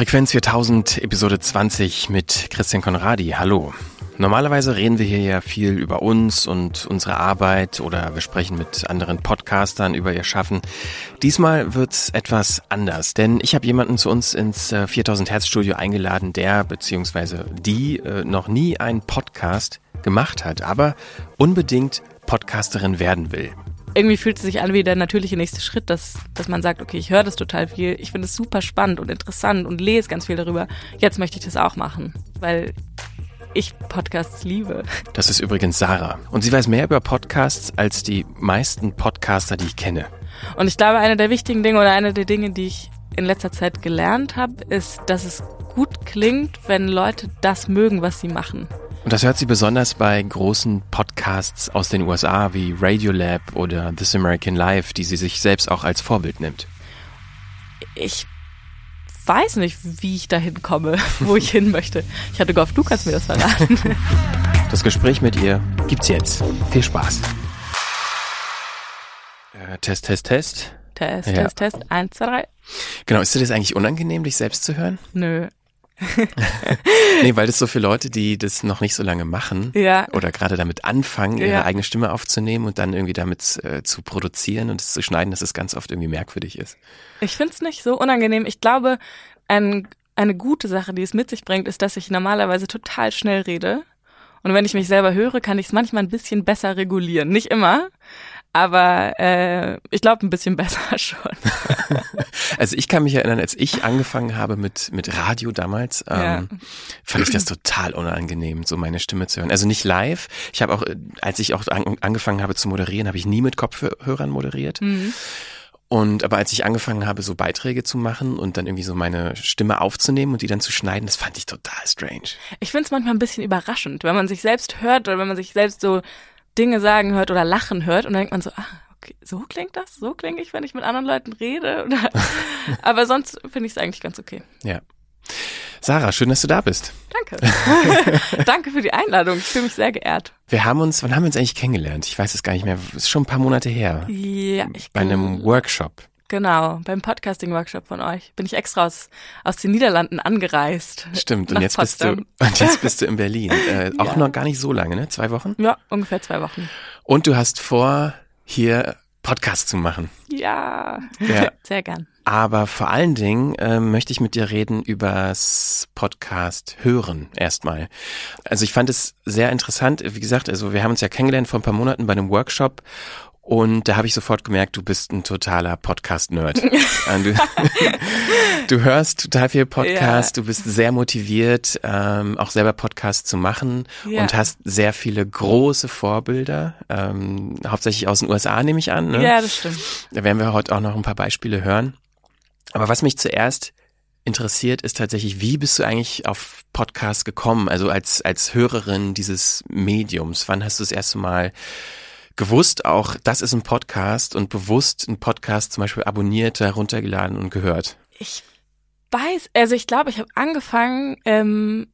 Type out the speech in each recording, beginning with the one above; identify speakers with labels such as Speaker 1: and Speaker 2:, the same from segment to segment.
Speaker 1: Frequenz 4000, Episode 20 mit Christian Konradi. Hallo. Normalerweise reden wir hier ja viel über uns und unsere Arbeit oder wir sprechen mit anderen Podcastern über ihr Schaffen. Diesmal wird's etwas anders, denn ich habe jemanden zu uns ins 4000 äh, Hertz Studio eingeladen, der bzw. die äh, noch nie einen Podcast gemacht hat, aber unbedingt Podcasterin werden will
Speaker 2: irgendwie fühlt es sich an wie der natürliche nächste Schritt, dass, dass man sagt, okay, ich höre das total viel, ich finde es super spannend und interessant und lese ganz viel darüber. Jetzt möchte ich das auch machen, weil ich Podcasts liebe.
Speaker 1: Das ist übrigens Sarah. Und sie weiß mehr über Podcasts als die meisten Podcaster, die ich kenne.
Speaker 2: Und ich glaube, eine der wichtigen Dinge oder eine der Dinge, die ich in letzter Zeit gelernt habe, ist, dass es gut klingt, wenn Leute das mögen, was sie machen.
Speaker 1: Und das hört sie besonders bei großen Podcasts aus den USA wie Radiolab oder This American Life, die sie sich selbst auch als Vorbild nimmt.
Speaker 2: Ich weiß nicht, wie ich dahin komme, wo ich hin möchte. Ich hatte gehofft, du kannst mir das verraten.
Speaker 1: Das Gespräch mit ihr gibt's jetzt. Viel Spaß. Äh, Test, Test, Test.
Speaker 2: Test, ja. Test, Test. Eins, zwei, drei.
Speaker 1: Genau, ist dir das eigentlich unangenehm, dich selbst zu hören?
Speaker 2: Nö.
Speaker 1: nee, weil das so für Leute, die das noch nicht so lange machen
Speaker 2: ja.
Speaker 1: oder gerade damit anfangen, ihre ja. eigene Stimme aufzunehmen und dann irgendwie damit äh, zu produzieren und es zu schneiden, dass es ganz oft irgendwie merkwürdig ist.
Speaker 2: Ich finde es nicht so unangenehm. Ich glaube, ein, eine gute Sache, die es mit sich bringt, ist, dass ich normalerweise total schnell rede. Und wenn ich mich selber höre, kann ich es manchmal ein bisschen besser regulieren. Nicht immer, aber äh, ich glaube ein bisschen besser schon.
Speaker 1: also ich kann mich erinnern, als ich angefangen habe mit mit Radio damals, ähm, ja. fand ich das total unangenehm, so meine Stimme zu hören. Also nicht live. Ich habe auch, als ich auch an, angefangen habe zu moderieren, habe ich nie mit Kopfhörern moderiert. Mhm. Und aber als ich angefangen habe, so Beiträge zu machen und dann irgendwie so meine Stimme aufzunehmen und die dann zu schneiden, das fand ich total strange.
Speaker 2: Ich finde es manchmal ein bisschen überraschend, wenn man sich selbst hört oder wenn man sich selbst so Dinge sagen hört oder lachen hört und dann denkt man so, ah, okay, so klingt das, so klinge ich, wenn ich mit anderen Leuten rede. Aber sonst finde ich es eigentlich ganz okay.
Speaker 1: Ja. Sarah, schön, dass du da bist.
Speaker 2: Danke. Danke für die Einladung. Ich fühle mich sehr geehrt.
Speaker 1: Wir haben uns, wann haben wir uns eigentlich kennengelernt? Ich weiß es gar nicht mehr. Es ist schon ein paar Monate her.
Speaker 2: Ja,
Speaker 1: ich Bei einem Workshop.
Speaker 2: Genau, beim Podcasting-Workshop von euch bin ich extra aus, aus den Niederlanden angereist.
Speaker 1: Stimmt, und jetzt bist du und jetzt bist du in Berlin. Äh, auch ja. noch gar nicht so lange, ne? Zwei Wochen?
Speaker 2: Ja, ungefähr zwei Wochen.
Speaker 1: Und du hast vor, hier Podcast zu machen.
Speaker 2: Ja, ja. sehr gern.
Speaker 1: Aber vor allen Dingen äh, möchte ich mit dir reden übers Podcast hören erstmal. Also ich fand es sehr interessant. Wie gesagt, also wir haben uns ja kennengelernt vor ein paar Monaten bei einem Workshop und da habe ich sofort gemerkt, du bist ein totaler Podcast-Nerd. du, du, hörst total viel Podcast, ja. du bist sehr motiviert, ähm, auch selber Podcast zu machen ja. und hast sehr viele große Vorbilder, ähm, hauptsächlich aus den USA nehme ich an. Ne?
Speaker 2: Ja, das stimmt.
Speaker 1: Da werden wir heute auch noch ein paar Beispiele hören. Aber was mich zuerst interessiert, ist tatsächlich, wie bist du eigentlich auf Podcast gekommen? Also als, als Hörerin dieses Mediums. Wann hast du das erste Mal gewusst auch, das ist ein Podcast und bewusst einen Podcast zum Beispiel abonniert, heruntergeladen und gehört?
Speaker 2: Ich weiß, also ich glaube, ich habe angefangen ähm,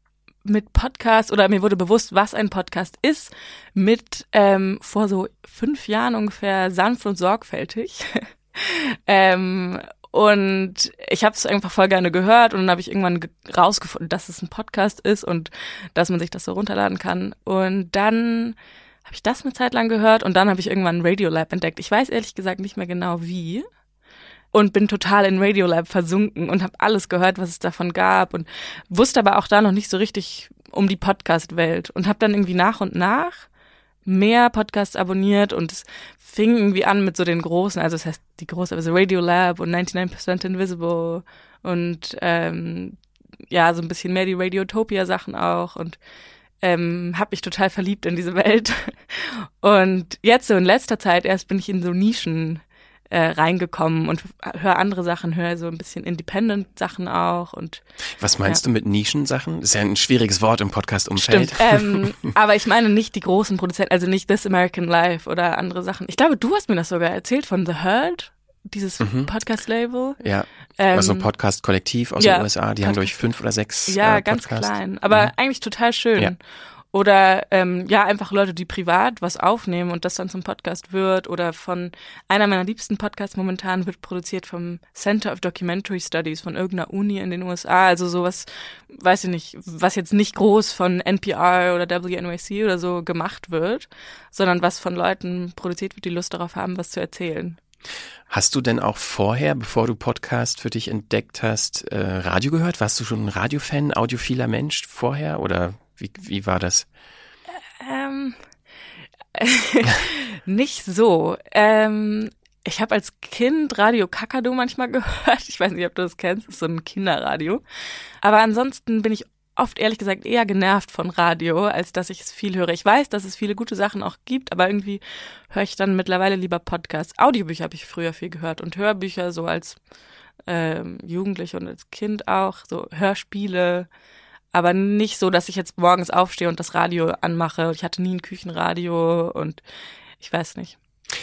Speaker 2: mit Podcast oder mir wurde bewusst, was ein Podcast ist, mit ähm, vor so fünf Jahren ungefähr sanft und sorgfältig. ähm, und ich habe es einfach voll gerne gehört und dann habe ich irgendwann rausgefunden, dass es ein Podcast ist und dass man sich das so runterladen kann. Und dann habe ich das eine Zeit lang gehört und dann habe ich irgendwann Radiolab entdeckt. Ich weiß ehrlich gesagt nicht mehr genau wie und bin total in Radiolab versunken und habe alles gehört, was es davon gab und wusste aber auch da noch nicht so richtig um die Podcast-Welt und habe dann irgendwie nach und nach mehr Podcasts abonniert und es fing irgendwie an mit so den großen, also das heißt die große, also Radiolab und 99% Invisible und ähm, ja, so ein bisschen mehr die Radiotopia-Sachen auch und ähm, habe mich total verliebt in diese Welt. Und jetzt so in letzter Zeit erst bin ich in so Nischen äh, reingekommen und höre andere Sachen, höre so ein bisschen Independent-Sachen auch und
Speaker 1: Was meinst ja. du mit Nischensachen? Ist ja ein schwieriges Wort im Podcast-Umfeld.
Speaker 2: Ähm, aber ich meine nicht die großen Produzenten, also nicht This American Life oder andere Sachen. Ich glaube, du hast mir das sogar erzählt von The Herd, dieses mhm. Podcast-Label.
Speaker 1: Ja, ähm, also Podcast-Kollektiv aus ja, den USA, die Podcast haben, glaube ich, fünf oder sechs
Speaker 2: Ja, äh, ganz klein, aber mhm. eigentlich total schön. Ja. Oder ähm, ja, einfach Leute, die privat was aufnehmen und das dann zum Podcast wird. Oder von einer meiner liebsten Podcasts momentan wird produziert vom Center of Documentary Studies von irgendeiner Uni in den USA. Also sowas, weiß ich nicht, was jetzt nicht groß von NPR oder WNYC oder so gemacht wird, sondern was von Leuten produziert wird, die Lust darauf haben, was zu erzählen.
Speaker 1: Hast du denn auch vorher, bevor du Podcast für dich entdeckt hast, äh, Radio gehört? Warst du schon ein Radiofan, audiophiler Mensch vorher oder wie, wie war das?
Speaker 2: Ähm, nicht so. Ähm, ich habe als Kind Radio Kakadu manchmal gehört. Ich weiß nicht, ob du das kennst. Das ist so ein Kinderradio. Aber ansonsten bin ich oft ehrlich gesagt eher genervt von Radio, als dass ich es viel höre. Ich weiß, dass es viele gute Sachen auch gibt, aber irgendwie höre ich dann mittlerweile lieber Podcasts. Audiobücher habe ich früher viel gehört und Hörbücher so als ähm, Jugendliche und als Kind auch, so Hörspiele, aber nicht so, dass ich jetzt morgens aufstehe und das Radio anmache. Ich hatte nie ein Küchenradio und ich weiß nicht.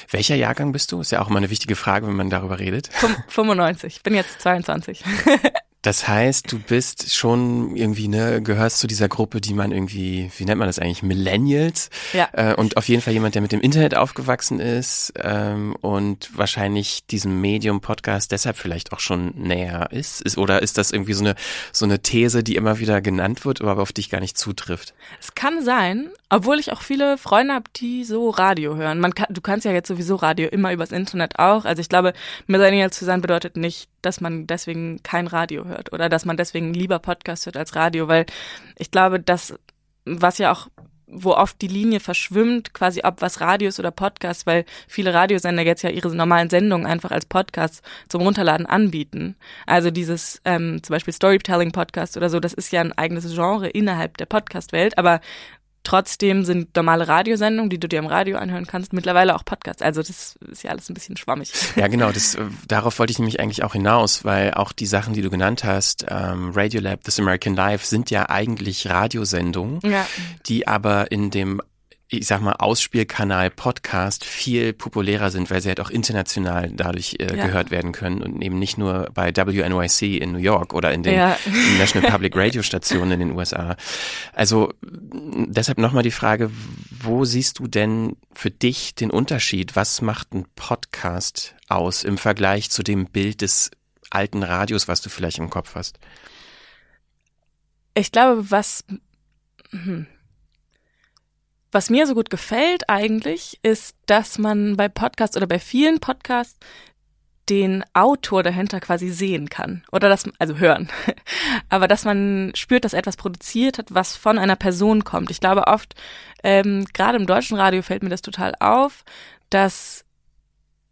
Speaker 1: Welcher Jahrgang bist du? Ist ja auch immer eine wichtige Frage, wenn man darüber redet.
Speaker 2: 95. Ich bin jetzt 22.
Speaker 1: Das heißt, du bist schon irgendwie, ne, gehörst zu dieser Gruppe, die man irgendwie, wie nennt man das eigentlich, Millennials?
Speaker 2: Ja.
Speaker 1: Äh, und auf jeden Fall jemand, der mit dem Internet aufgewachsen ist ähm, und wahrscheinlich diesem Medium-Podcast deshalb vielleicht auch schon näher ist. ist. Oder ist das irgendwie so eine, so eine These, die immer wieder genannt wird, aber auf dich gar nicht zutrifft?
Speaker 2: Es kann sein, obwohl ich auch viele Freunde habe, die so Radio hören. Man kann, du kannst ja jetzt sowieso Radio immer übers Internet auch. Also ich glaube, Millennial zu sein bedeutet nicht, dass man deswegen kein Radio hört oder dass man deswegen lieber Podcast hört als Radio, weil ich glaube, dass was ja auch wo oft die Linie verschwimmt, quasi ob was Radio ist oder Podcast, weil viele Radiosender jetzt ja ihre normalen Sendungen einfach als Podcast zum Runterladen anbieten. Also dieses ähm, zum Beispiel Storytelling-Podcast oder so, das ist ja ein eigenes Genre innerhalb der Podcast-Welt, aber Trotzdem sind normale Radiosendungen, die du dir im Radio anhören kannst, mittlerweile auch Podcasts. Also das ist ja alles ein bisschen schwammig.
Speaker 1: Ja, genau. Das, äh, darauf wollte ich nämlich eigentlich auch hinaus, weil auch die Sachen, die du genannt hast, ähm, Radiolab, This American Life, sind ja eigentlich Radiosendungen,
Speaker 2: ja.
Speaker 1: die aber in dem ich sag mal, Ausspielkanal Podcast viel populärer sind, weil sie halt auch international dadurch äh, ja. gehört werden können und eben nicht nur bei WNYC in New York oder in den ja. National Public Radio Stationen in den USA. Also deshalb nochmal die Frage, wo siehst du denn für dich den Unterschied? Was macht ein Podcast aus im Vergleich zu dem Bild des alten Radios, was du vielleicht im Kopf hast?
Speaker 2: Ich glaube, was, hm, was mir so gut gefällt eigentlich, ist, dass man bei Podcasts oder bei vielen Podcasts den Autor dahinter quasi sehen kann oder das also hören, aber dass man spürt, dass etwas produziert hat, was von einer Person kommt. Ich glaube oft, ähm, gerade im deutschen Radio fällt mir das total auf, dass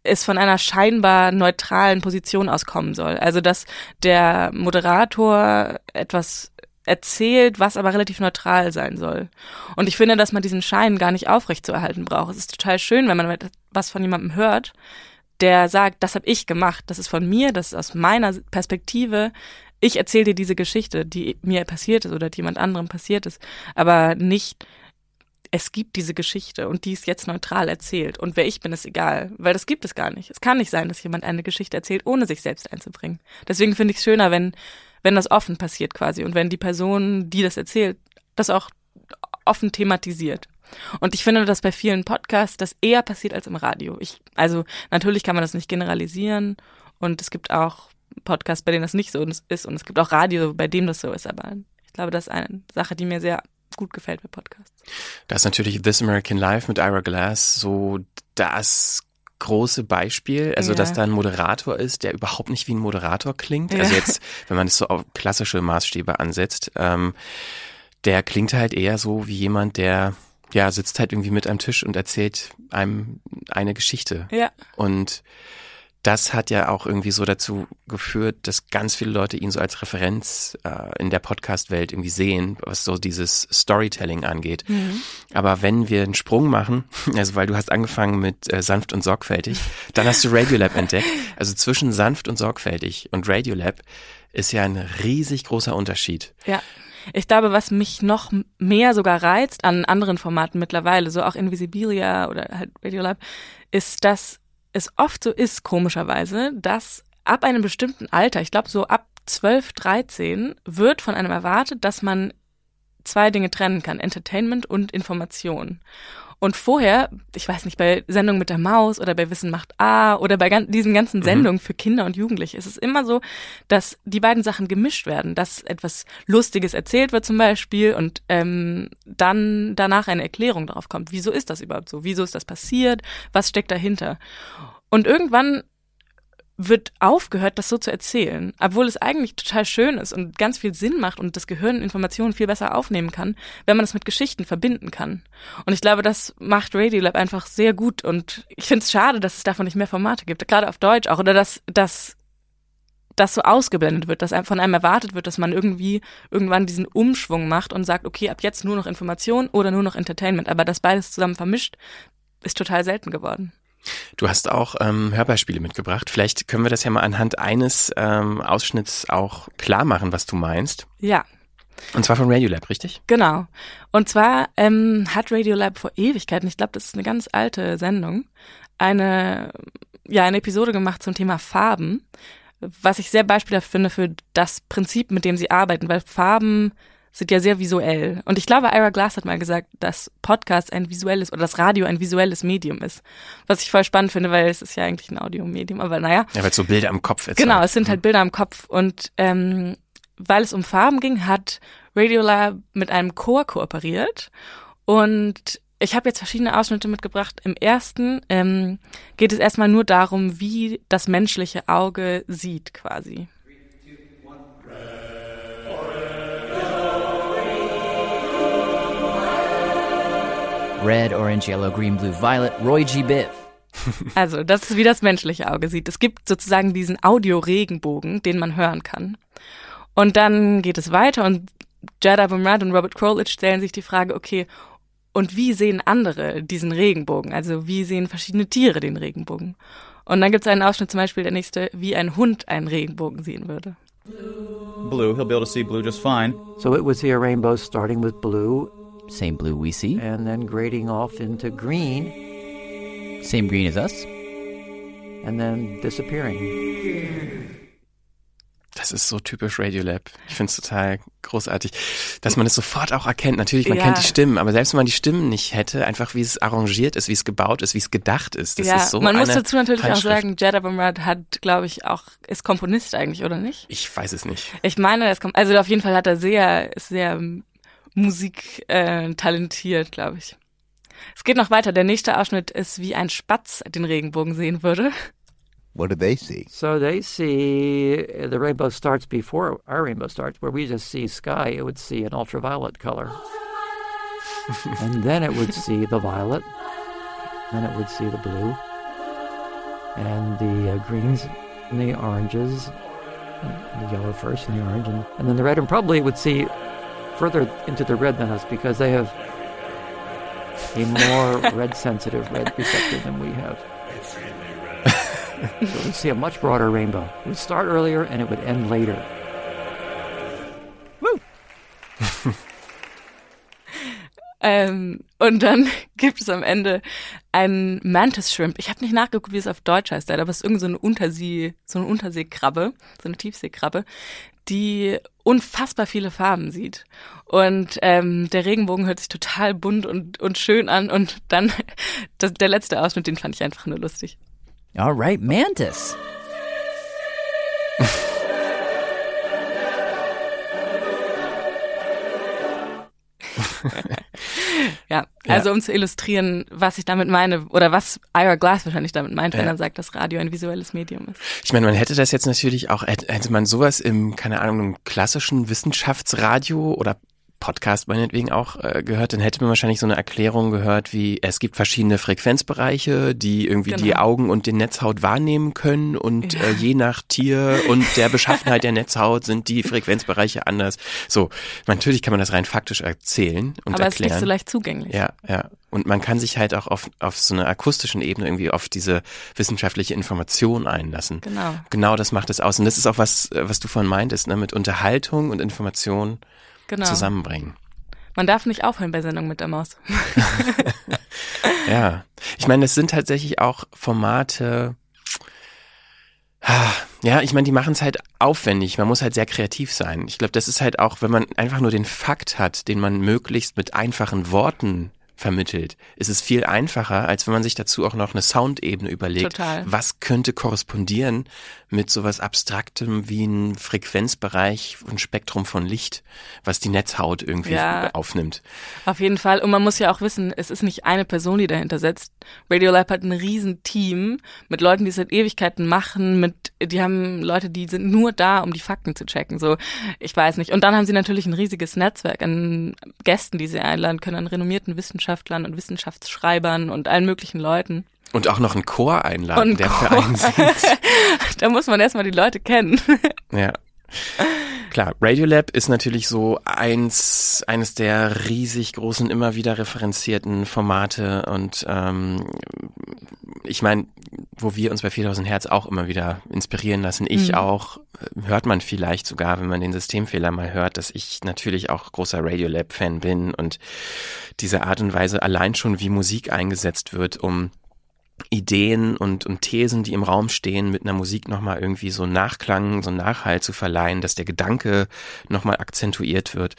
Speaker 2: es von einer scheinbar neutralen Position aus kommen soll. Also dass der Moderator etwas erzählt, was aber relativ neutral sein soll. Und ich finde, dass man diesen Schein gar nicht aufrecht zu erhalten braucht. Es ist total schön, wenn man was von jemandem hört, der sagt, das habe ich gemacht, das ist von mir, das ist aus meiner Perspektive. Ich erzähle dir diese Geschichte, die mir passiert ist oder die jemand anderem passiert ist, aber nicht es gibt diese Geschichte und die ist jetzt neutral erzählt. Und wer ich bin, ist egal, weil das gibt es gar nicht. Es kann nicht sein, dass jemand eine Geschichte erzählt, ohne sich selbst einzubringen. Deswegen finde ich es schöner, wenn wenn das offen passiert quasi und wenn die Person, die das erzählt, das auch offen thematisiert. Und ich finde das bei vielen Podcasts, das eher passiert als im Radio. Ich, also natürlich kann man das nicht generalisieren und es gibt auch Podcasts, bei denen das nicht so ist und es gibt auch Radio, bei dem das so ist, aber ich glaube, das ist eine Sache, die mir sehr gut gefällt bei Podcasts.
Speaker 1: Das ist natürlich This American Life mit Ira Glass so das große Beispiel, also ja. dass da ein Moderator ist, der überhaupt nicht wie ein Moderator klingt. Also ja. Also jetzt, wenn man es so auf klassische Maßstäbe ansetzt, ähm, der klingt halt eher so wie jemand, der ja sitzt halt irgendwie mit am Tisch und erzählt einem eine Geschichte.
Speaker 2: Ja.
Speaker 1: Und das hat ja auch irgendwie so dazu geführt, dass ganz viele Leute ihn so als Referenz äh, in der Podcast-Welt irgendwie sehen, was so dieses Storytelling angeht. Mhm. Aber wenn wir einen Sprung machen, also weil du hast angefangen mit äh, sanft und sorgfältig, dann hast du Radiolab entdeckt. Also zwischen sanft und sorgfältig und Radiolab ist ja ein riesig großer Unterschied.
Speaker 2: Ja. Ich glaube, was mich noch mehr sogar reizt an anderen Formaten mittlerweile, so auch Invisibilia oder halt Radiolab, ist, dass es oft so ist, komischerweise, dass ab einem bestimmten Alter, ich glaube so ab 12, 13, wird von einem erwartet, dass man zwei Dinge trennen kann, Entertainment und Information. Und vorher, ich weiß nicht, bei Sendungen mit der Maus oder bei Wissen macht A oder bei gan diesen ganzen mhm. Sendungen für Kinder und Jugendliche ist es immer so, dass die beiden Sachen gemischt werden, dass etwas Lustiges erzählt wird zum Beispiel und ähm, dann danach eine Erklärung darauf kommt. Wieso ist das überhaupt so? Wieso ist das passiert? Was steckt dahinter? Und irgendwann wird aufgehört, das so zu erzählen, obwohl es eigentlich total schön ist und ganz viel Sinn macht und das Gehirn Informationen viel besser aufnehmen kann, wenn man es mit Geschichten verbinden kann. Und ich glaube, das macht Radiolab einfach sehr gut und ich finde es schade, dass es davon nicht mehr Formate gibt, gerade auf Deutsch auch, oder dass, dass das so ausgeblendet wird, dass von einem erwartet wird, dass man irgendwie irgendwann diesen Umschwung macht und sagt, okay, ab jetzt nur noch Information oder nur noch Entertainment, aber das beides zusammen vermischt, ist total selten geworden.
Speaker 1: Du hast auch ähm, Hörbeispiele mitgebracht. Vielleicht können wir das ja mal anhand eines ähm, Ausschnitts auch klar machen, was du meinst.
Speaker 2: Ja.
Speaker 1: Und zwar von Radiolab, richtig?
Speaker 2: Genau. Und zwar ähm, hat Radiolab vor Ewigkeiten, ich glaube, das ist eine ganz alte Sendung, eine, ja, eine Episode gemacht zum Thema Farben, was ich sehr beispielhaft finde für das Prinzip, mit dem sie arbeiten, weil Farben sind ja sehr visuell. Und ich glaube, Ira Glass hat mal gesagt, dass Podcast ein visuelles oder das Radio ein visuelles Medium ist. Was ich voll spannend finde, weil es ist ja eigentlich ein Audiomedium, aber naja.
Speaker 1: Ja, weil so Bilder am Kopf
Speaker 2: ist. Genau, es sind halt Bilder am Kopf. Und ähm, weil es um Farben ging, hat Radiolab mit einem Chor kooperiert. Und ich habe jetzt verschiedene Ausschnitte mitgebracht. Im ersten ähm, geht es erstmal nur darum, wie das menschliche Auge sieht quasi.
Speaker 3: Red, orange, yellow, green, blue, violet, Roy G. Biv.
Speaker 2: Also, das ist wie das menschliche Auge sieht. Es gibt sozusagen diesen Audio-Regenbogen, den man hören kann. Und dann geht es weiter und Jada Bumrad und Robert Crowlitch stellen sich die Frage, okay, und wie sehen andere diesen Regenbogen? Also wie sehen verschiedene Tiere den Regenbogen? Und dann gibt es einen Ausschnitt zum Beispiel, der nächste, wie ein Hund einen Regenbogen sehen würde.
Speaker 4: Blue, he'll be able to see blue just fine.
Speaker 5: So it would see a rainbow starting with blue
Speaker 3: same blue we see.
Speaker 5: And then grading off into green.
Speaker 3: Same green as us.
Speaker 5: And then disappearing.
Speaker 1: Das ist so typisch Radiolab. Ich finde es total großartig, dass man es sofort auch erkennt. Natürlich, man ja. kennt die Stimmen, aber selbst wenn man die Stimmen nicht hätte, einfach wie es arrangiert ist, wie es gebaut ist, wie es gedacht ist, das
Speaker 2: ja,
Speaker 1: ist so
Speaker 2: Man muss dazu natürlich auch sagen, Jed Abumrad hat, glaube ich, auch ist Komponist eigentlich, oder nicht?
Speaker 1: Ich weiß es nicht.
Speaker 2: Ich meine, das kommt, also auf jeden Fall hat er sehr, sehr Musik äh, talentiert, glaube ich. Es geht noch weiter. Der nächste Ausschnitt ist, wie ein Spatz den Regenbogen sehen würde.
Speaker 6: What do they see?
Speaker 5: So they see uh, the rainbow starts before our rainbow starts, where we just see sky. It would see an ultraviolet color, and then it would see the violet, then it would see the blue, and the uh, greens and the oranges, and the yellow first and the orange, and, and then the red, and probably it would see further into the red than us because they have a more red sensitive red receptor than we have. so we see a much broader rainbow. It would start earlier and it would end later.
Speaker 2: Woo! ähm, und dann gibt es am Ende einen Mantis Shrimp. Ich habe nicht nachgeguckt, wie es auf Deutsch heißt, aber es ist irgendeine so eine Untersee, so eine Unterseekrabbe, so eine Tiefseekrabbe, die unfassbar viele Farben sieht. Und ähm, der Regenbogen hört sich total bunt und, und schön an. Und dann das, der letzte Ausschnitt, den fand ich einfach nur lustig.
Speaker 3: All right, Mantis.
Speaker 2: ja, also ja. um zu illustrieren, was ich damit meine oder was Ira Glass wahrscheinlich damit meint, wenn ja. er sagt, dass Radio ein visuelles Medium ist.
Speaker 1: Ich meine, man hätte das jetzt natürlich auch, hätte man sowas im, keine Ahnung, einem klassischen Wissenschaftsradio oder Podcast meinetwegen auch äh, gehört, dann hätte man wahrscheinlich so eine Erklärung gehört, wie es gibt verschiedene Frequenzbereiche, die irgendwie genau. die Augen und den Netzhaut wahrnehmen können und ja. äh, je nach Tier und der Beschaffenheit der Netzhaut sind die Frequenzbereiche anders. So, natürlich kann man das rein faktisch erzählen und
Speaker 2: Aber
Speaker 1: erklären.
Speaker 2: Aber es ist nicht so leicht zugänglich.
Speaker 1: Ja, ja. Und man kann sich halt auch auf, auf so einer akustischen Ebene irgendwie auf diese wissenschaftliche Information einlassen.
Speaker 2: Genau.
Speaker 1: Genau das macht es aus. Und das ist auch was, äh, was du vorhin meintest, ne, mit Unterhaltung und Information genau. zusammenbringen.
Speaker 2: Man darf nicht aufhören bei Sendung mit der Maus.
Speaker 1: ja, ich meine, es sind tatsächlich auch Formate, Ja, ich meine, die machen es halt aufwendig. Man muss halt sehr kreativ sein. Ich glaube, das ist halt auch, wenn man einfach nur den Fakt hat, den man möglichst mit einfachen Worten vermittelt, ist es viel einfacher, als wenn man sich dazu auch noch eine Soundebene überlegt.
Speaker 2: Total.
Speaker 1: Was könnte korrespondieren mit sowas Abstraktem wie ein Frequenzbereich und Spektrum von Licht, was die Netzhaut irgendwie
Speaker 2: Ja.
Speaker 1: aufnimmt.
Speaker 2: Auf jeden Fall. Und man muss ja auch wissen, es ist nicht eine Person, die dahinter sitzt. Radiolab hat ein riesen Team mit Leuten, die es seit Ewigkeiten machen, mit, die haben Leute, die sind nur da, um die Fakten zu checken. So, ich weiß nicht. Und dann haben sie natürlich ein riesiges Netzwerk an Gästen, die sie einladen können, an renommierten Wissenschaftlern und Wissenschaftsschreibern und allen möglichen Leuten.
Speaker 1: Und auch noch einen Chor einladen,
Speaker 2: Und
Speaker 1: der für
Speaker 2: Chor.
Speaker 1: einen singt.
Speaker 2: Da muss man erstmal die Leute kennen.
Speaker 1: Ja. Klar, Radiolab ist natürlich so eins, eines der riesig großen, immer wieder referenzierten Formate und ähm, ich meine, wo wir uns bei 4000 Hertz auch immer wieder inspirieren lassen, ich
Speaker 2: Mhm.
Speaker 1: auch, hört man vielleicht sogar, wenn man den Systemfehler mal hört, dass ich natürlich auch großer Radiolab-Fan bin und diese Art und Weise allein schon, wie Musik eingesetzt wird, um Ideen und, und Thesen, die im Raum stehen, mit einer Musik nochmal irgendwie so einen Nachklang, so einen Nachhall zu verleihen, dass der Gedanke nochmal akzentuiert wird.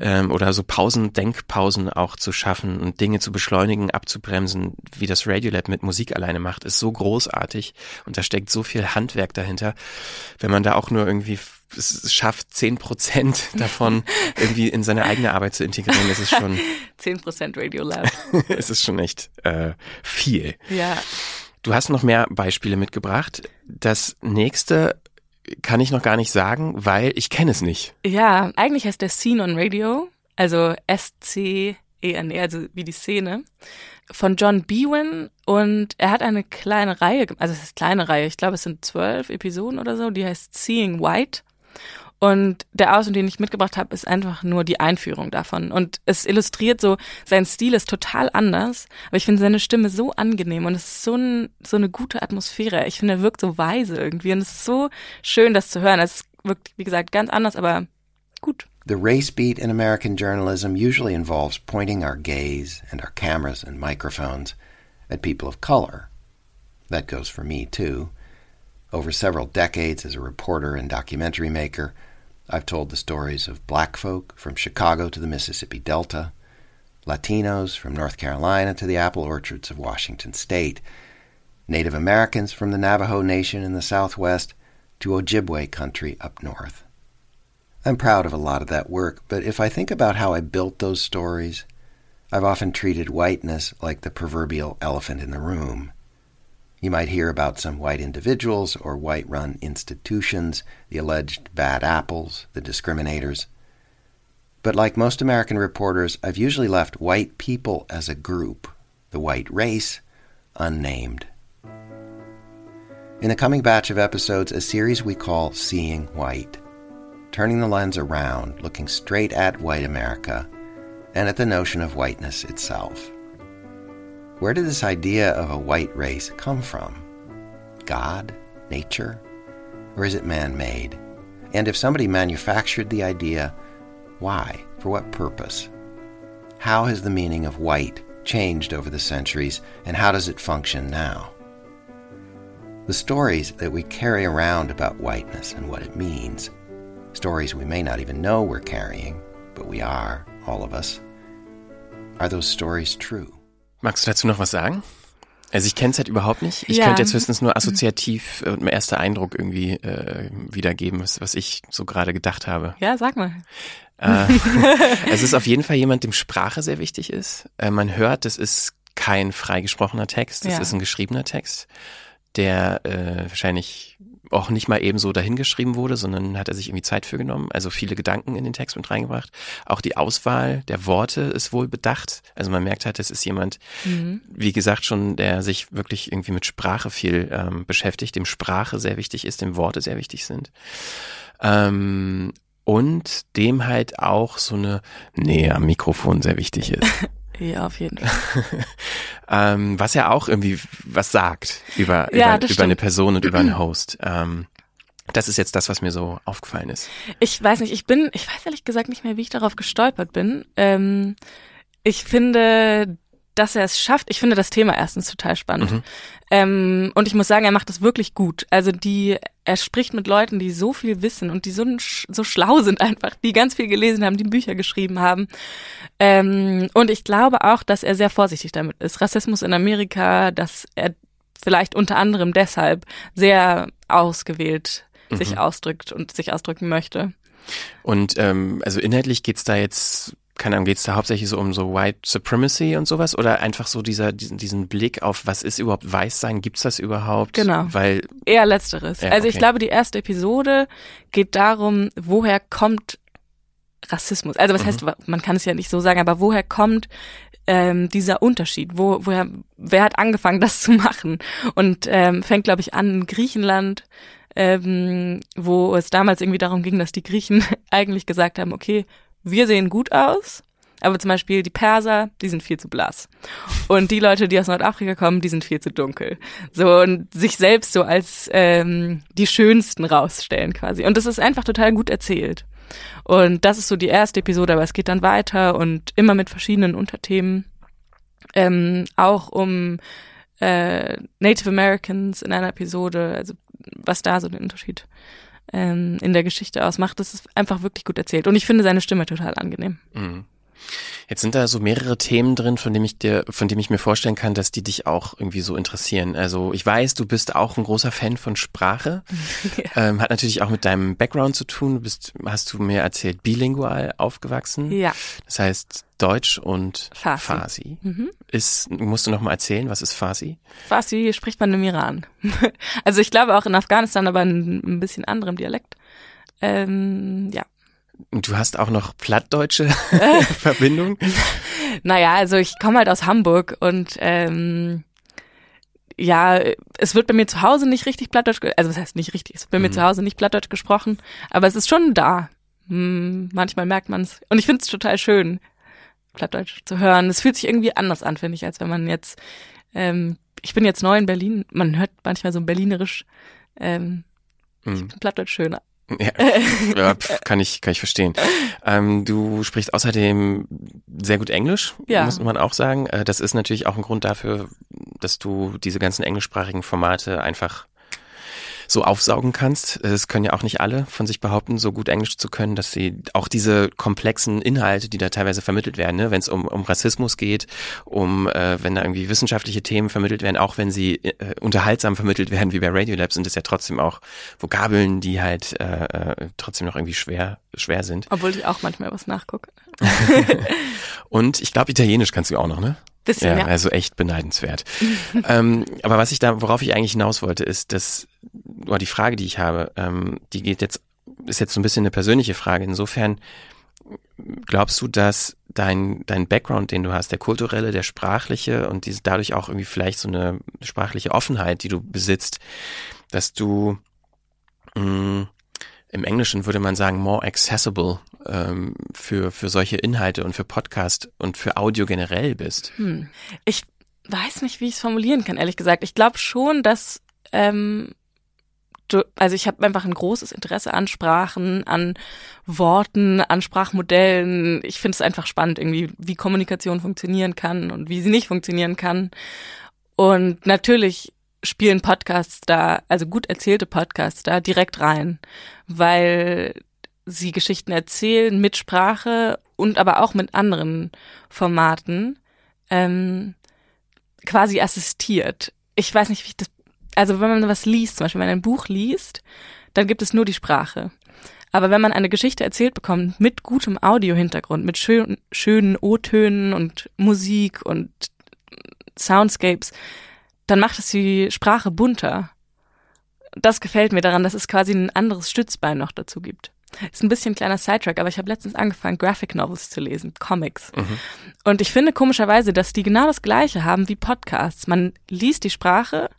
Speaker 1: Ähm, oder so Pausen, Denkpausen auch zu schaffen und Dinge zu beschleunigen, abzubremsen, wie das Radiolab mit Musik alleine macht, ist so großartig. Und da steckt so viel Handwerk dahinter. Wenn man da auch nur irgendwie es schafft, zehn Prozent davon irgendwie in seine eigene Arbeit zu integrieren, das ist schon,
Speaker 2: 10% Radiolab.
Speaker 1: es ist schon echt äh, viel.
Speaker 2: Ja.
Speaker 1: Du hast noch mehr Beispiele mitgebracht. Das nächste kann ich noch gar nicht sagen, weil ich kenne es nicht.
Speaker 2: Ja, eigentlich heißt der Scene on Radio, also S-C-E-N-E, also wie die Szene, von John Bewan und er hat eine kleine Reihe, also es ist kleine Reihe, ich glaube es sind zwölf Episoden oder so, die heißt Seeing White. Und der Ausschnitt, den ich mitgebracht habe, ist einfach nur die Einführung davon. Und es illustriert so, sein Stil ist total anders, aber ich finde seine Stimme so angenehm und es ist so, ein, so eine gute Atmosphäre. Ich finde, er wirkt so weise irgendwie und es ist so schön, das zu hören. Es wirkt, wie gesagt, ganz anders, aber gut.
Speaker 7: The race beat in American journalism usually involves pointing our gaze and our cameras and microphones at people of color. That goes for me, too. Over several decades as a reporter and documentary maker, I've told the stories of black folk from Chicago to the Mississippi Delta, Latinos from North Carolina to the apple orchards of Washington State, Native Americans from the Navajo Nation in the Southwest to Ojibwe country up north. I'm proud of a lot of that work, but if I think about how I built those stories, I've often treated whiteness like the proverbial elephant in the room. You might hear about some white individuals or white run institutions, the alleged bad apples, the discriminators. But like most American reporters, I've usually left white people as a group, the white race, unnamed. In the coming batch of episodes, a series we call Seeing White turning the lens around, looking straight at white America and at the notion of whiteness itself. Where did this idea of a white race come from? God? Nature? Or is it man made? And if somebody manufactured the idea, why? For what purpose? How has the meaning of white changed over the centuries, and how does it function now? The stories that we carry around about whiteness and what it means stories we may not even know we're carrying, but we are, all of us. Are those stories true?
Speaker 1: Magst du dazu noch was sagen? Also ich kenne es halt überhaupt nicht. Ich
Speaker 2: Ja.
Speaker 1: könnte jetzt höchstens nur assoziativ äh, ein erster Eindruck irgendwie äh, wiedergeben, was, was ich so gerade gedacht habe.
Speaker 2: Ja, sag mal.
Speaker 1: Äh, es ist auf jeden Fall jemand, dem Sprache sehr wichtig ist. Äh, man hört, das ist kein freigesprochener Text, das
Speaker 2: Ja.
Speaker 1: ist ein geschriebener Text, der äh, wahrscheinlich auch nicht mal eben so dahingeschrieben wurde, sondern hat er sich irgendwie Zeit für genommen, also viele Gedanken in den Text mit reingebracht. Auch die Auswahl der Worte ist wohl bedacht. Also man merkt halt, das ist jemand, wie gesagt schon, der sich wirklich irgendwie mit Sprache viel ähm, beschäftigt, dem Sprache sehr wichtig ist, dem Worte sehr wichtig sind. Ähm, und dem halt auch so eine Nähe am Mikrofon sehr wichtig ist.
Speaker 2: Ja, auf jeden Fall.
Speaker 1: ähm, was ja auch irgendwie was sagt über,
Speaker 2: Ja,
Speaker 1: über, über eine. Person und über einen Host. Ähm, das ist jetzt das, was mir so aufgefallen ist.
Speaker 2: Ich weiß nicht, ich bin, ich weiß ehrlich gesagt nicht mehr, wie ich darauf gestolpert bin. Ähm, ich finde, dass er es schafft. Ich finde das Thema erstens total spannend.
Speaker 1: Mhm.
Speaker 2: Ähm, und ich muss sagen, er macht das wirklich gut. Also die, er spricht mit Leuten, die so viel wissen und die so, so schlau sind einfach, die ganz viel gelesen haben, die Bücher geschrieben haben. Ähm, und ich glaube auch, dass er sehr vorsichtig damit ist. Rassismus in Amerika, dass er vielleicht unter anderem deshalb sehr ausgewählt sich
Speaker 1: Mhm.
Speaker 2: ausdrückt und sich ausdrücken möchte.
Speaker 1: Und ähm, also inhaltlich geht's da jetzt, keine Ahnung, geht's da hauptsächlich so um so White Supremacy und sowas oder einfach so dieser diesen, diesen Blick auf, was ist überhaupt Weißsein? Gibt's das überhaupt?
Speaker 2: Genau.
Speaker 1: Weil
Speaker 2: Eher letzteres.
Speaker 1: Ja,
Speaker 2: also ich
Speaker 1: okay.
Speaker 2: glaube, die erste Episode geht darum, woher kommt Rassismus? Also was
Speaker 1: Mhm.
Speaker 2: heißt, man kann es ja nicht so sagen, aber woher kommt ähm, dieser Unterschied? Wo, woher, wer hat angefangen, das zu machen? Und ähm, fängt, glaube ich, an in Griechenland, ähm, wo es damals irgendwie darum ging, dass die Griechen eigentlich gesagt haben, okay, wir sehen gut aus, aber zum Beispiel die Perser, die sind viel zu blass. Und die Leute, die aus Nordafrika kommen, die sind viel zu dunkel. So und sich selbst so als ähm, die Schönsten rausstellen quasi. Und das ist einfach total gut erzählt. Und das ist so die erste Episode, aber es geht dann weiter und immer mit verschiedenen Unterthemen. Ähm, auch um äh, Native Americans in einer Episode, also was da so den Unterschied ähm, in der Geschichte ausmacht. Das ist einfach wirklich gut erzählt. Und ich finde seine Stimme total angenehm.
Speaker 1: Mhm. Jetzt sind da so mehrere Themen drin, von dem ich dir, von dem ich mir vorstellen kann, dass die dich auch irgendwie so interessieren. Also ich weiß, du bist auch ein großer Fan von Sprache. ähm, hat natürlich auch mit deinem Background zu tun. Du bist, hast du mir erzählt, bilingual aufgewachsen.
Speaker 2: Ja.
Speaker 1: Das heißt Deutsch und
Speaker 2: Farsi.
Speaker 1: Farsi.
Speaker 2: Mhm.
Speaker 1: Ist, musst du noch mal erzählen, was ist Farsi?
Speaker 2: Farsi spricht man im Iran. also ich glaube auch in Afghanistan, aber in ein bisschen anderem Dialekt. Ähm, ja.
Speaker 1: Du hast auch noch plattdeutsche Verbindung?
Speaker 2: Naja, also ich komme halt aus Hamburg und ähm, ja, es wird bei mir zu Hause nicht richtig Plattdeutsch, also was heißt nicht richtig, es wird bei mir
Speaker 1: Mhm.
Speaker 2: zu Hause nicht Plattdeutsch gesprochen, aber es ist schon da. Hm, manchmal merkt man es. Und ich finde es total schön, Plattdeutsch zu hören. Es fühlt sich irgendwie anders an, finde ich, als wenn man jetzt, ähm, ich bin jetzt neu in Berlin, man hört manchmal so berlinerisch, ähm,
Speaker 1: Mhm.
Speaker 2: Plattdeutsch schöner.
Speaker 1: Ja, ja pf, kann ich kann ich verstehen. Ähm, du sprichst außerdem sehr gut Englisch,
Speaker 2: Ja.
Speaker 1: muss man auch sagen. Äh, Das ist natürlich auch ein Grund dafür, dass du diese ganzen englischsprachigen Formate einfach so aufsaugen kannst. Es können ja auch nicht alle von sich behaupten, so gut Englisch zu können, dass sie auch diese komplexen Inhalte, die da teilweise vermittelt werden, ne, wenn es um, um Rassismus geht, um äh, wenn da irgendwie wissenschaftliche Themen vermittelt werden, auch wenn sie äh, unterhaltsam vermittelt werden, wie bei Radiolab, sind es ja trotzdem auch Vokabeln, die halt äh, äh, trotzdem noch irgendwie schwer schwer sind.
Speaker 2: Obwohl ich auch manchmal was nachgucke.
Speaker 1: Und ich glaube, Italienisch kannst du auch noch, ne?
Speaker 2: Bisschen,
Speaker 1: Ja,
Speaker 2: ja.
Speaker 1: also echt beneidenswert. ähm, aber was ich da, worauf ich eigentlich hinaus wollte, ist, dass, oder die Frage, die ich habe, ähm, die geht jetzt, ist jetzt so ein bisschen eine persönliche Frage. Insofern glaubst du, dass dein, dein Background, den du hast, der kulturelle, der sprachliche und diese, dadurch auch irgendwie vielleicht so eine sprachliche Offenheit, die du besitzt, dass du mh, im Englischen würde man sagen, more accessible ähm, für, für solche Inhalte und für Podcast und für Audio generell bist.
Speaker 2: Hm. Ich weiß nicht, wie ich es formulieren kann, ehrlich gesagt. Ich glaube schon, dass ähm, also ich habe einfach ein großes Interesse an Sprachen, an Worten, an Sprachmodellen. Ich finde es einfach spannend, irgendwie, wie Kommunikation funktionieren kann und wie sie nicht funktionieren kann. Und natürlich spielen Podcasts da, also gut erzählte Podcasts da direkt rein, weil sie Geschichten erzählen mit Sprache und aber auch mit anderen Formaten ähm, quasi assistiert. Ich weiß nicht, wie ich das. Also wenn man was liest, zum Beispiel wenn man ein Buch liest, dann gibt es nur die Sprache. Aber wenn man eine Geschichte erzählt bekommt mit gutem Audiohintergrund, mit schön, schönen O-Tönen und Musik und Soundscapes, dann macht es die Sprache bunter. Das gefällt mir daran, dass es quasi ein anderes Stützbein noch dazu gibt. Ist ein bisschen ein kleiner Sidetrack, aber ich habe letztens angefangen, Graphic Novels zu lesen, Comics. Und ich finde komischerweise, dass die genau das Gleiche haben wie Podcasts. Man liest die Sprache,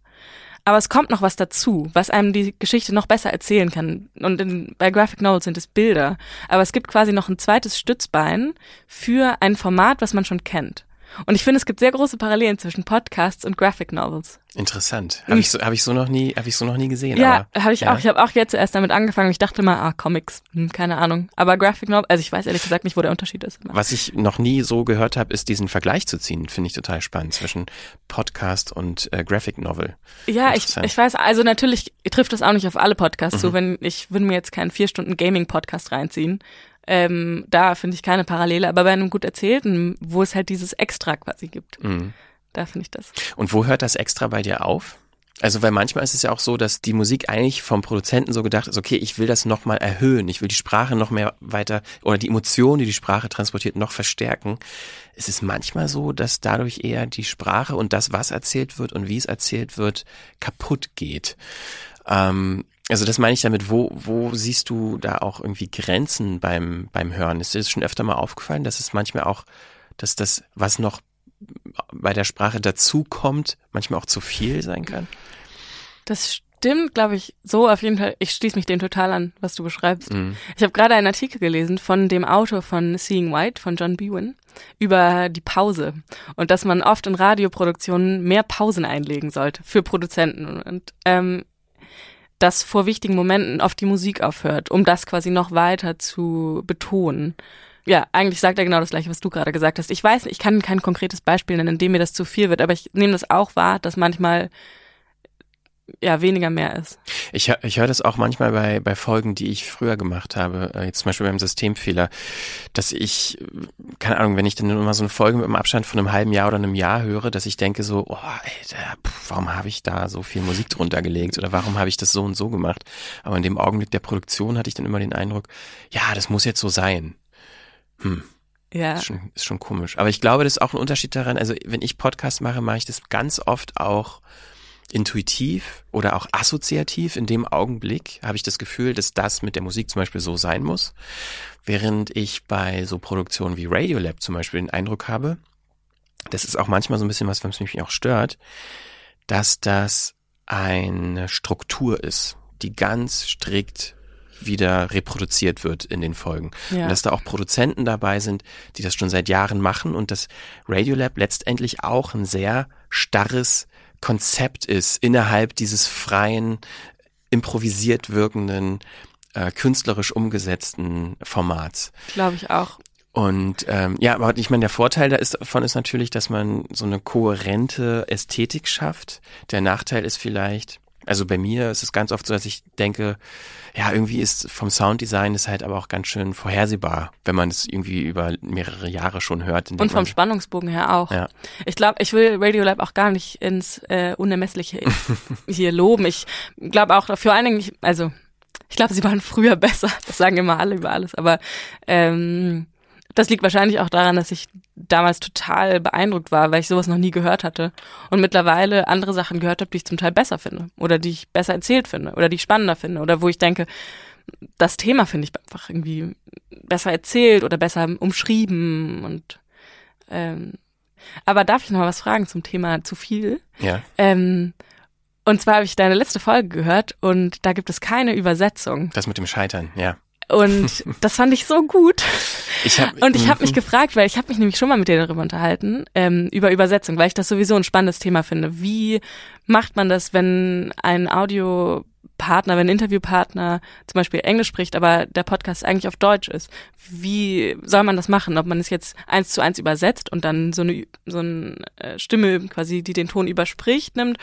Speaker 2: aber es kommt noch was dazu, was einem die Geschichte noch besser erzählen kann. Und in, bei Graphic Novels sind es Bilder. Aber es gibt quasi noch ein zweites Stützbein für ein Format, was man schon kennt. Und ich finde, es gibt sehr große Parallelen zwischen Podcasts und Graphic Novels.
Speaker 1: Interessant. Habe ich so, habe ich so noch nie, habe ich so noch nie gesehen.
Speaker 2: Ja, habe ich
Speaker 1: ja.
Speaker 2: auch. Ich habe auch jetzt erst damit angefangen. Ich dachte mal, ah, Comics, hm, keine Ahnung. Aber Graphic Novel, also ich weiß ehrlich gesagt nicht, wo der Unterschied ist.
Speaker 1: Was ich noch nie so gehört habe, ist diesen Vergleich zu ziehen. Finde ich total spannend zwischen Podcast und äh, Graphic Novel.
Speaker 2: Ja, ich, ich weiß, also natürlich trifft das auch nicht auf alle Podcasts
Speaker 1: Mhm.
Speaker 2: zu. Wenn ich würde mir jetzt keinen vier Stunden Gaming-Podcast reinziehen. Ähm, da finde ich keine Parallele, aber bei einem gut erzählten, wo es halt dieses Extra quasi gibt,
Speaker 1: Mhm.
Speaker 2: da finde ich das.
Speaker 1: Und wo hört das extra bei dir auf? Also, weil manchmal ist es ja auch so, dass die Musik eigentlich vom Produzenten so gedacht ist, okay, ich will das nochmal erhöhen, ich will die Sprache noch mehr weiter oder die Emotion, die die Sprache transportiert, noch verstärken. Es ist manchmal so, dass dadurch eher die Sprache und das, was erzählt wird und wie es erzählt wird, kaputt geht. Ähm, also das meine ich damit, wo, wo siehst du da auch irgendwie Grenzen beim, beim Hören? Ist dir das schon öfter mal aufgefallen, dass es manchmal auch, dass das, was noch bei der Sprache dazukommt, manchmal auch zu viel sein kann?
Speaker 2: Das stimmt, glaube ich, so auf jeden Fall. Ich schließe mich dem total an, was du beschreibst.
Speaker 1: Mhm.
Speaker 2: Ich habe gerade einen Artikel gelesen von dem Autor von Seeing White, von John Bewan, über die Pause und dass man oft in Radioproduktionen mehr Pausen einlegen sollte für Produzenten und ähm, dass vor wichtigen Momenten oft die Musik aufhört, um das quasi noch weiter zu betonen. Ja, eigentlich sagt er genau das gleiche, was du gerade gesagt hast. Ich weiß, ich kann kein konkretes Beispiel nennen, in dem mir das zu viel wird, aber ich nehme das auch wahr, dass manchmal ja weniger mehr ist.
Speaker 1: Ich, ich höre das auch manchmal bei, bei Folgen, die ich früher gemacht habe, äh, jetzt zum Beispiel beim Systemfehler, dass ich, äh, keine Ahnung, wenn ich dann immer so eine Folge mit einem Abstand von einem halben Jahr oder einem Jahr höre, dass ich denke so, oh, ey, warum habe ich da so viel Musik drunter gelegt oder warum habe ich das so und so gemacht? Aber in dem Augenblick der Produktion hatte ich dann immer den Eindruck, ja, das muss jetzt so sein. Hm.
Speaker 2: Ja.
Speaker 1: Ist schon, ist schon komisch. Aber ich glaube, das ist auch ein Unterschied daran. Also, wenn ich Podcast mache, mache ich das ganz oft auch intuitiv oder auch assoziativ. In dem Augenblick habe ich das Gefühl, dass das mit der Musik zum Beispiel so sein muss. Während ich bei so Produktionen wie Radiolab zum Beispiel den Eindruck habe, das ist auch manchmal so ein bisschen was, was mich auch stört, dass das eine Struktur ist, die ganz strikt wieder reproduziert wird in den Folgen.
Speaker 2: Ja.
Speaker 1: Und dass da auch Produzenten dabei sind, die das schon seit Jahren machen und dass Radiolab letztendlich auch ein sehr starres Konzept ist innerhalb dieses freien, improvisiert wirkenden, äh, künstlerisch umgesetzten Formats.
Speaker 2: Glaube ich auch.
Speaker 1: Und ähm, ja, aber ich meine, der Vorteil davon ist natürlich, dass man so eine kohärente Ästhetik schafft. Der Nachteil ist vielleicht, also bei mir ist es ganz oft so, dass ich denke, ja, irgendwie ist vom Sounddesign ist halt aber auch ganz schön vorhersehbar, wenn man es irgendwie über mehrere Jahre schon hört.
Speaker 2: Und vom Spannungsbogen her auch.
Speaker 1: Ja.
Speaker 2: Ich glaube, ich will Radiolab auch gar nicht ins äh, Unermessliche hier loben. Ich glaube auch, vor allen Dingen, ich, also ich glaube, sie waren früher besser. Das sagen immer alle über alles. Aber ähm, das liegt wahrscheinlich auch daran, dass ich damals total beeindruckt war, weil ich sowas noch nie gehört hatte. Und mittlerweile andere Sachen gehört habe, die ich zum Teil besser finde. Oder die ich besser erzählt finde. Oder die ich spannender finde. Oder wo ich denke, das Thema finde ich einfach irgendwie besser erzählt oder besser umschrieben und ähm, aber darf ich noch mal was fragen zum Thema zu viel?
Speaker 1: ja.
Speaker 2: Ähm, und zwar habe ich deine letzte Folge gehört und da gibt es keine Übersetzung.
Speaker 1: Das mit dem Scheitern, ja.
Speaker 2: Und das fand ich so gut.
Speaker 1: Ich hab,
Speaker 2: Und ich habe mich
Speaker 1: Mhm.
Speaker 2: gefragt, weil ich habe mich nämlich schon mal mit dir darüber unterhalten, ähm, über Übersetzung, weil ich das sowieso ein spannendes Thema finde. Wie macht man das, wenn ein Audiopartner, wenn ein Interviewpartner zum Beispiel Englisch spricht, aber der Podcast eigentlich auf Deutsch ist? Wie soll man das machen? Ob man es jetzt eins zu eins übersetzt und dann so eine, so eine äh, Stimme quasi, die den Ton überspricht, nimmt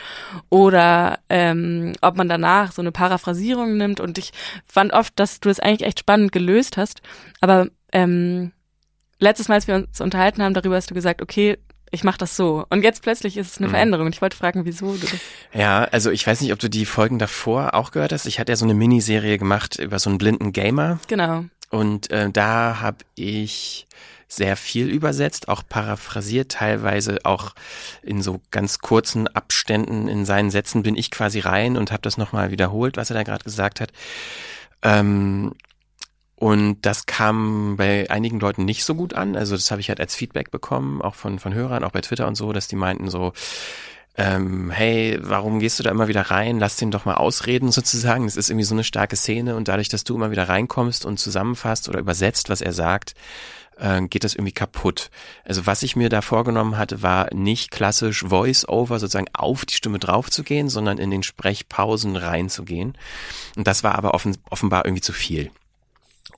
Speaker 2: oder ähm, ob man danach so eine Paraphrasierung nimmt. Und ich fand oft, dass du das eigentlich echt spannend gelöst hast, aber ähm, letztes Mal, als wir uns unterhalten haben, darüber hast du gesagt, okay, ich mache das so. Und jetzt plötzlich ist es eine
Speaker 1: Mhm.
Speaker 2: Veränderung. Und ich wollte fragen, wieso du das.
Speaker 1: Ja, also ich weiß nicht, ob du die Folgen davor auch gehört hast. Ich hatte ja so eine Miniserie gemacht über so einen blinden Gamer.
Speaker 2: Genau.
Speaker 1: Und äh, da habe ich sehr viel übersetzt, auch paraphrasiert, teilweise auch in so ganz kurzen Abständen in seinen Sätzen bin ich quasi rein und habe das nochmal wiederholt, was er da gerade gesagt hat. Ähm, und das kam bei einigen Leuten nicht so gut an. Also das habe ich halt als Feedback bekommen, auch von, von Hörern, auch bei Twitter und so, dass die meinten so, ähm, hey, warum gehst du da immer wieder rein? Lass den doch mal ausreden sozusagen. Das ist irgendwie so eine starke Szene und dadurch, dass du immer wieder reinkommst und zusammenfasst oder übersetzt, was er sagt, äh, geht das irgendwie kaputt. Also was ich mir da vorgenommen hatte, war nicht klassisch Voice-Over sozusagen auf die Stimme draufzugehen, sondern in den Sprechpausen reinzugehen. Und das war aber offen, offenbar irgendwie zu viel.